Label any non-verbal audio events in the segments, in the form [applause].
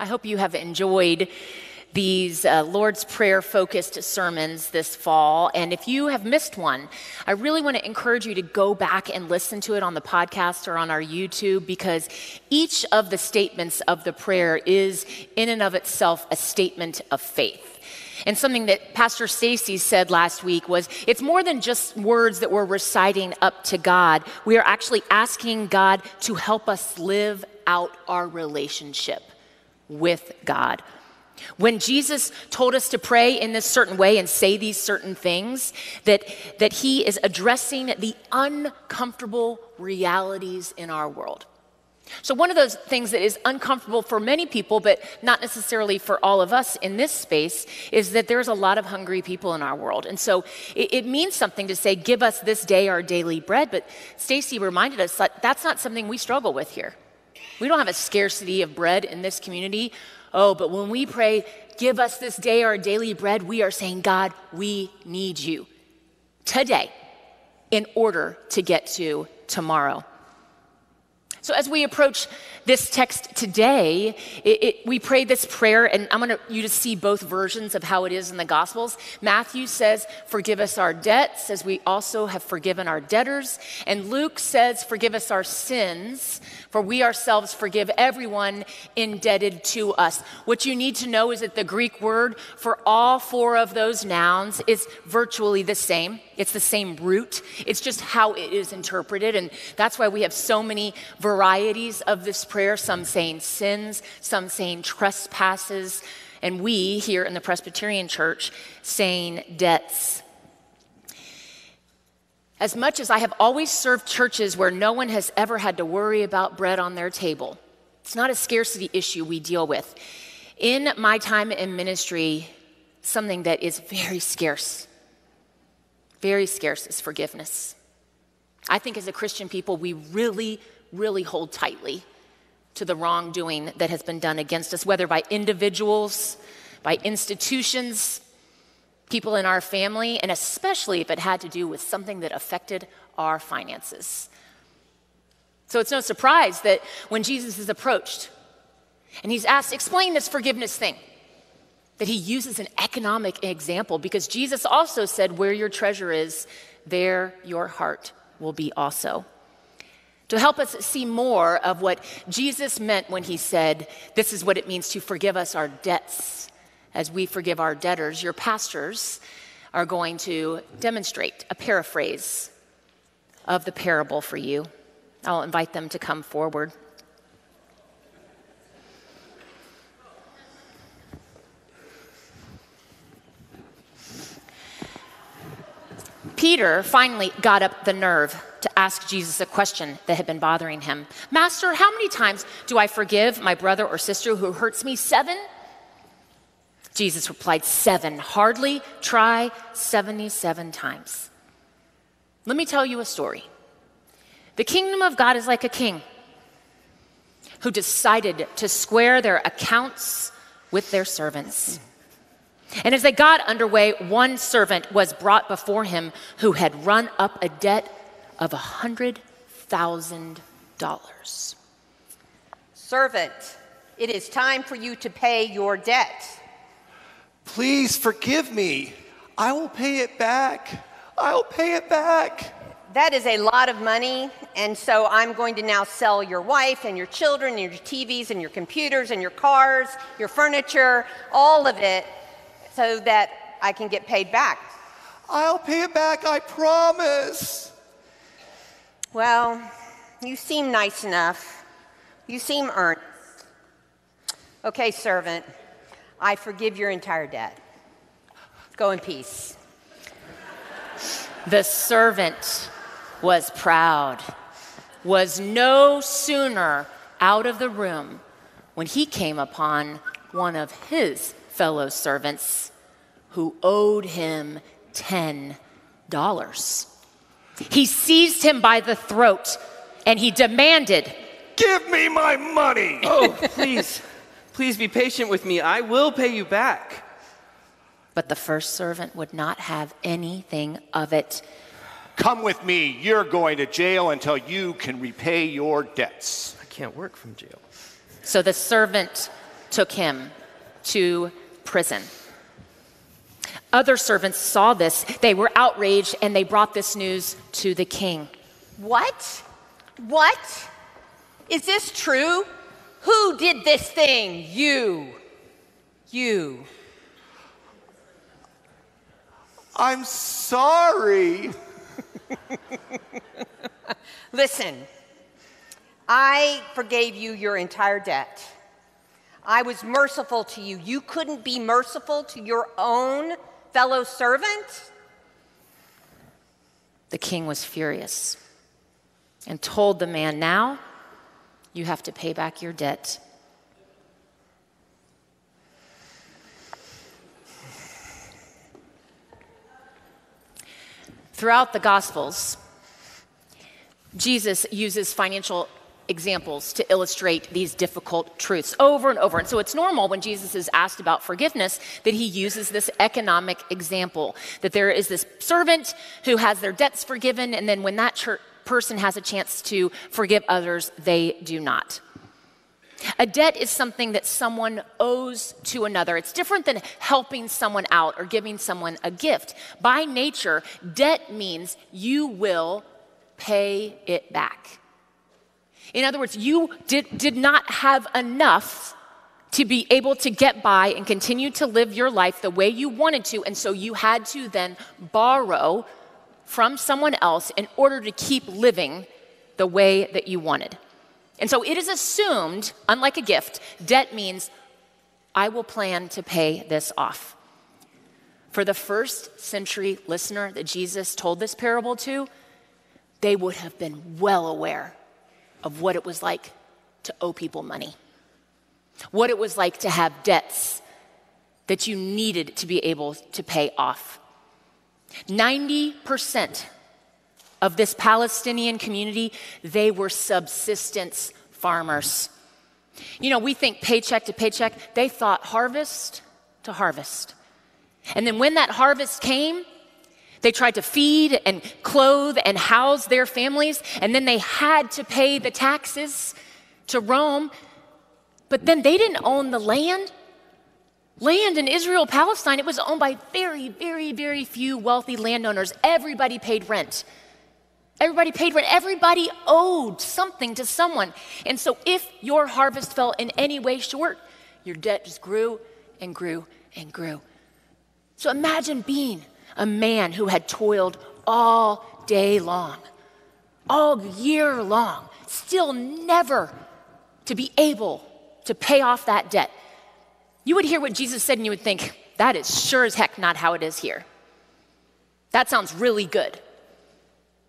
I hope you have enjoyed these uh, Lord's Prayer focused sermons this fall. And if you have missed one, I really want to encourage you to go back and listen to it on the podcast or on our YouTube because each of the statements of the prayer is, in and of itself, a statement of faith. And something that Pastor Stacy said last week was it's more than just words that we're reciting up to God. We are actually asking God to help us live out our relationship with God. When Jesus told us to pray in this certain way and say these certain things, that, that he is addressing the uncomfortable realities in our world. So, one of those things that is uncomfortable for many people, but not necessarily for all of us in this space, is that there's a lot of hungry people in our world. And so it, it means something to say, Give us this day our daily bread. But Stacy reminded us that that's not something we struggle with here. We don't have a scarcity of bread in this community. Oh, but when we pray, give us this day our daily bread, we are saying, God, we need you today in order to get to tomorrow. So, as we approach this text today, it, it, we pray this prayer, and I want you to see both versions of how it is in the Gospels. Matthew says, Forgive us our debts, as we also have forgiven our debtors. And Luke says, Forgive us our sins, for we ourselves forgive everyone indebted to us. What you need to know is that the Greek word for all four of those nouns is virtually the same. It's the same root, it's just how it is interpreted. And that's why we have so many varieties of this prayer some saying sins, some saying trespasses, and we here in the Presbyterian Church saying debts. As much as I have always served churches where no one has ever had to worry about bread on their table, it's not a scarcity issue we deal with. In my time in ministry, something that is very scarce, very scarce is forgiveness. I think as a Christian people, we really, really hold tightly to the wrongdoing that has been done against us, whether by individuals, by institutions, people in our family, and especially if it had to do with something that affected our finances. So it's no surprise that when Jesus is approached and he's asked, explain this forgiveness thing, that he uses an economic example because Jesus also said, where your treasure is, there your heart will be also. To help us see more of what Jesus meant when he said, This is what it means to forgive us our debts as we forgive our debtors, your pastors are going to demonstrate a paraphrase of the parable for you. I'll invite them to come forward. Peter finally got up the nerve to ask Jesus a question that had been bothering him Master, how many times do I forgive my brother or sister who hurts me? Seven? Jesus replied, Seven. Hardly try 77 times. Let me tell you a story. The kingdom of God is like a king who decided to square their accounts with their servants. And as they got underway, one servant was brought before him who had run up a debt of a $100,000. Servant, it is time for you to pay your debt. Please forgive me. I will pay it back. I'll pay it back. That is a lot of money, and so I'm going to now sell your wife and your children and your TVs and your computers and your cars, your furniture, all of it, so that I can get paid back. I'll pay it back, I promise. Well, you seem nice enough. You seem earnest. Okay, servant. I forgive your entire debt. Go in peace. The servant was proud, was no sooner out of the room when he came upon one of his fellow servants who owed him $10. He seized him by the throat and he demanded, Give me my money! [laughs] Oh, please. Please be patient with me. I will pay you back. But the first servant would not have anything of it. Come with me. You're going to jail until you can repay your debts. I can't work from jail. So the servant took him to prison. Other servants saw this. They were outraged and they brought this news to the king. What? What? Is this true? Who did this thing? You. You. I'm sorry. [laughs] Listen, I forgave you your entire debt. I was merciful to you. You couldn't be merciful to your own fellow servant? The king was furious and told the man, Now you have to pay back your debt. Throughout the Gospels, Jesus uses financial examples to illustrate these difficult truths over and over. And so it's normal when Jesus is asked about forgiveness that he uses this economic example that there is this servant who has their debts forgiven, and then when that ch- person has a chance to forgive others, they do not. A debt is something that someone owes to another. It's different than helping someone out or giving someone a gift. By nature, debt means you will pay it back. In other words, you did, did not have enough to be able to get by and continue to live your life the way you wanted to, and so you had to then borrow from someone else in order to keep living the way that you wanted. And so it is assumed, unlike a gift, debt means I will plan to pay this off. For the first century listener that Jesus told this parable to, they would have been well aware of what it was like to owe people money, what it was like to have debts that you needed to be able to pay off. 90% of this Palestinian community, they were subsistence farmers. You know, we think paycheck to paycheck, they thought harvest to harvest. And then when that harvest came, they tried to feed and clothe and house their families, and then they had to pay the taxes to Rome. But then they didn't own the land. Land in Israel, Palestine, it was owned by very, very, very few wealthy landowners. Everybody paid rent. Everybody paid rent. Everybody owed something to someone. And so if your harvest fell in any way short, your debt just grew and grew and grew. So imagine being a man who had toiled all day long, all year long, still never to be able to pay off that debt. You would hear what Jesus said and you would think, that is sure as heck not how it is here. That sounds really good.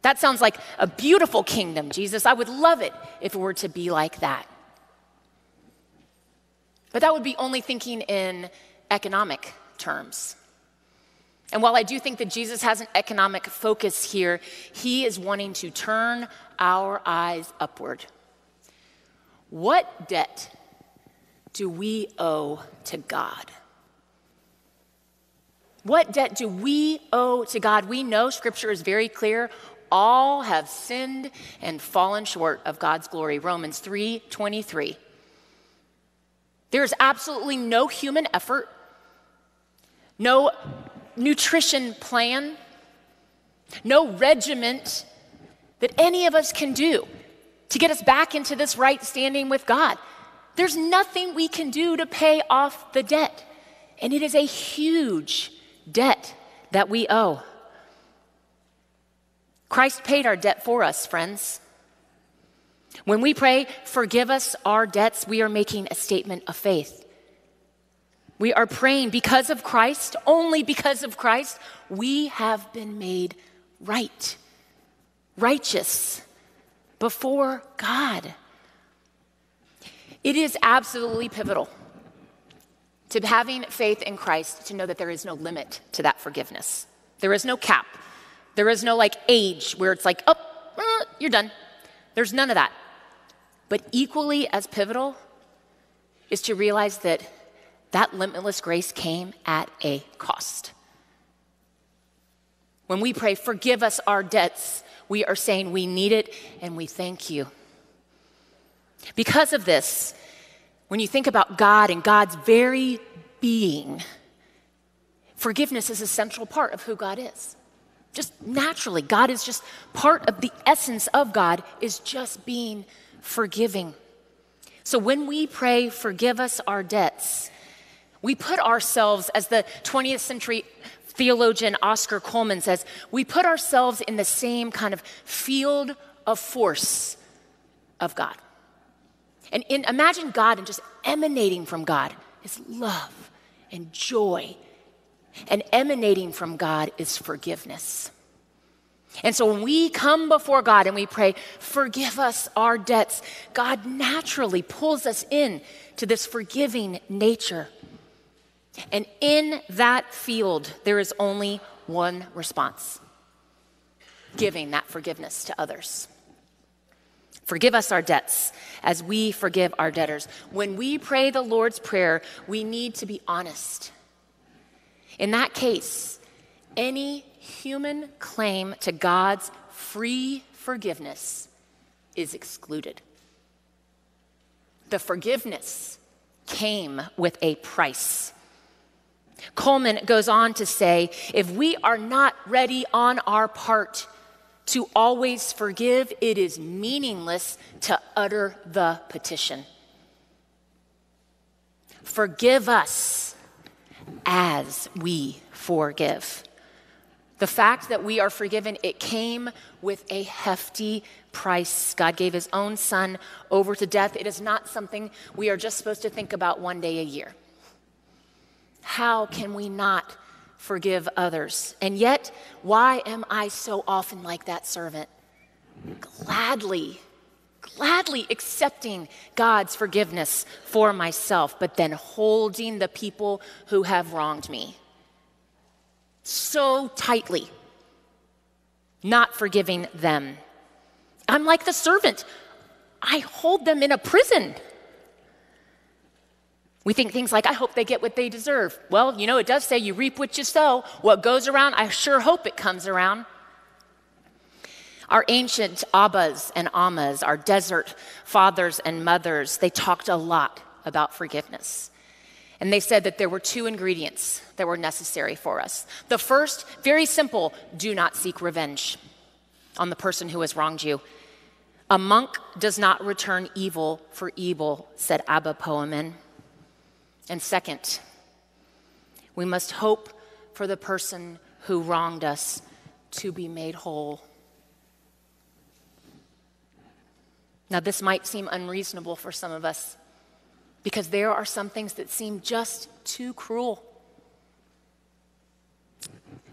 That sounds like a beautiful kingdom, Jesus. I would love it if it were to be like that. But that would be only thinking in economic terms. And while I do think that Jesus has an economic focus here, he is wanting to turn our eyes upward. What debt do we owe to God? What debt do we owe to God? We know scripture is very clear. All have sinned and fallen short of God's glory. Romans 3 23. There's absolutely no human effort, no nutrition plan, no regiment that any of us can do to get us back into this right standing with God. There's nothing we can do to pay off the debt. And it is a huge debt that we owe. Christ paid our debt for us, friends. When we pray, forgive us our debts, we are making a statement of faith. We are praying because of Christ, only because of Christ, we have been made right, righteous before God. It is absolutely pivotal to having faith in Christ to know that there is no limit to that forgiveness. There is no cap. There is no like age where it's like, oh, uh, you're done. There's none of that. But equally as pivotal is to realize that that limitless grace came at a cost. When we pray, forgive us our debts, we are saying we need it and we thank you. Because of this, When you think about God and God's very being, forgiveness is a central part of who God is. Just naturally, God is just part of the essence of God, is just being forgiving. So when we pray, forgive us our debts, we put ourselves, as the 20th century theologian Oscar Cullmann says, we put ourselves in the same kind of field of force of God. And in, imagine God and just emanating from God is love and joy. And emanating from God is forgiveness. And so when we come before God and we pray, forgive us our debts, God naturally pulls us in to this forgiving nature. And in that field, there is only one response giving that forgiveness to others. Forgive us our debts as we forgive our debtors. When we pray the Lord's Prayer, we need to be honest. In that case, any human claim to God's free forgiveness is excluded. The forgiveness came with a price. Cullmann goes on to say if we are not ready on our part to always forgive, it is meaningless to utter the petition. Forgive us as we forgive. The fact that we are forgiven, it came with a hefty price. God gave his own son over to death. It is not something we are just supposed to think about one day a year. How can we not forgive others? And yet, why am I so often like that servant? Gladly, gladly accepting God's forgiveness for myself, but then holding the people who have wronged me so tightly, not forgiving them. I'm like the servant. I hold them in a prison. We think things like, I hope they get what they deserve. Well, you know, it does say you reap what you sow. What goes around, I sure hope it comes around. Our ancient Abbas and Ammas, our desert fathers and mothers, they talked a lot about forgiveness. And they said that there were two ingredients that were necessary for us. The first, very simple do not seek revenge on the person who has wronged you. A monk does not return evil for evil, said Abba Poemen. And second, we must hope for the person who wronged us to be made whole. Now, this might seem unreasonable for some of us because there are some things that seem just too cruel,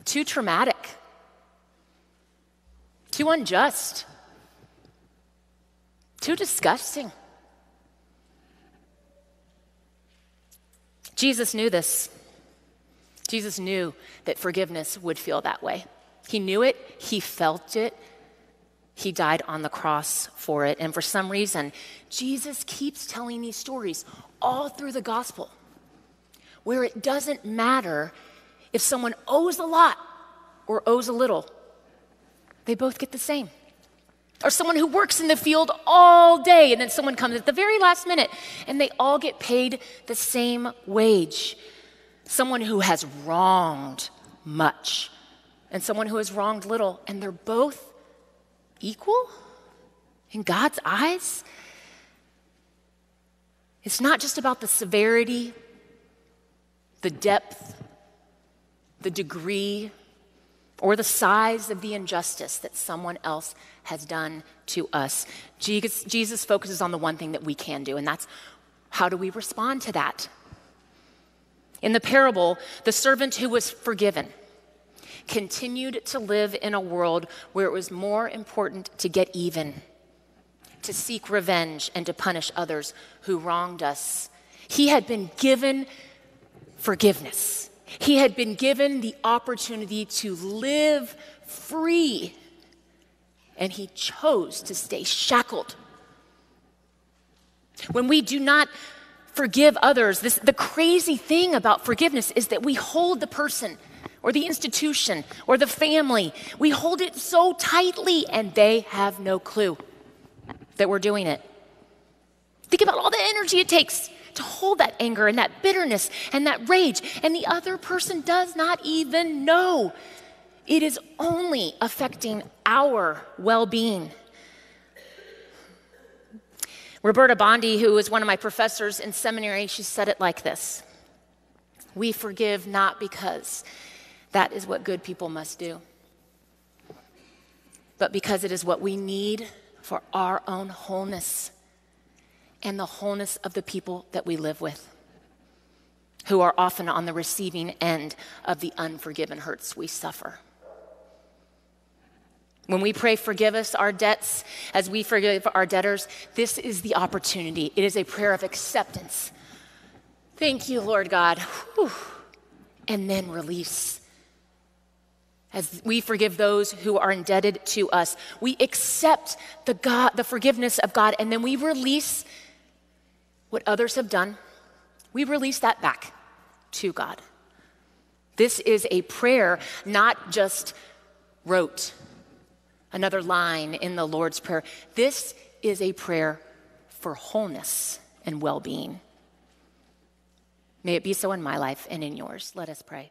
too traumatic, too unjust, too disgusting. Jesus knew this. Jesus knew that forgiveness would feel that way. He knew it, he felt it, he died on the cross for it. And for some reason, Jesus keeps telling these stories all through the gospel where it doesn't matter if someone owes a lot or owes a little, they both get the same. Or someone who works in the field all day and then someone comes at the very last minute and they all get paid the same wage. Someone who has wronged much and someone who has wronged little, and they're both equal in God's eyes? It's not just about the severity, the depth, the degree, or the size of the injustice that someone else has done to us. Jesus, Jesus, focuses on the one thing that we can do, and that's how do we respond to that? In the parable, the servant who was forgiven continued to live in a world where it was more important to get even, to seek revenge, and to punish others who wronged us. He had been given forgiveness. He had been given the opportunity to live free, and he chose to stay shackled. When we do not forgive others, this, the crazy thing about forgiveness is that we hold the person or the institution or the family. We hold it so tightly and they have no clue that we're doing it. Think about all the energy it takes to hold that anger and that bitterness and that rage, and the other person does not even know. It is only affecting our well being. Roberta Bondi, who was one of my professors in seminary, she said it like this We forgive not because that is what good people must do, but because it is what we need for our own wholeness and the wholeness of the people that we live with, who are often on the receiving end of the unforgiven hurts we suffer. When we pray, forgive us our debts as we forgive our debtors, this is the opportunity. It is a prayer of acceptance. Thank you, Lord God. Whew. And then release. As we forgive those who are indebted to us, we accept the, God, the forgiveness of God, and then we release what others have done. We release that back to God. This is a prayer, not just rote another line in the Lord's Prayer. This is a prayer for wholeness and well being. May it be so in my life and in yours. Let us pray.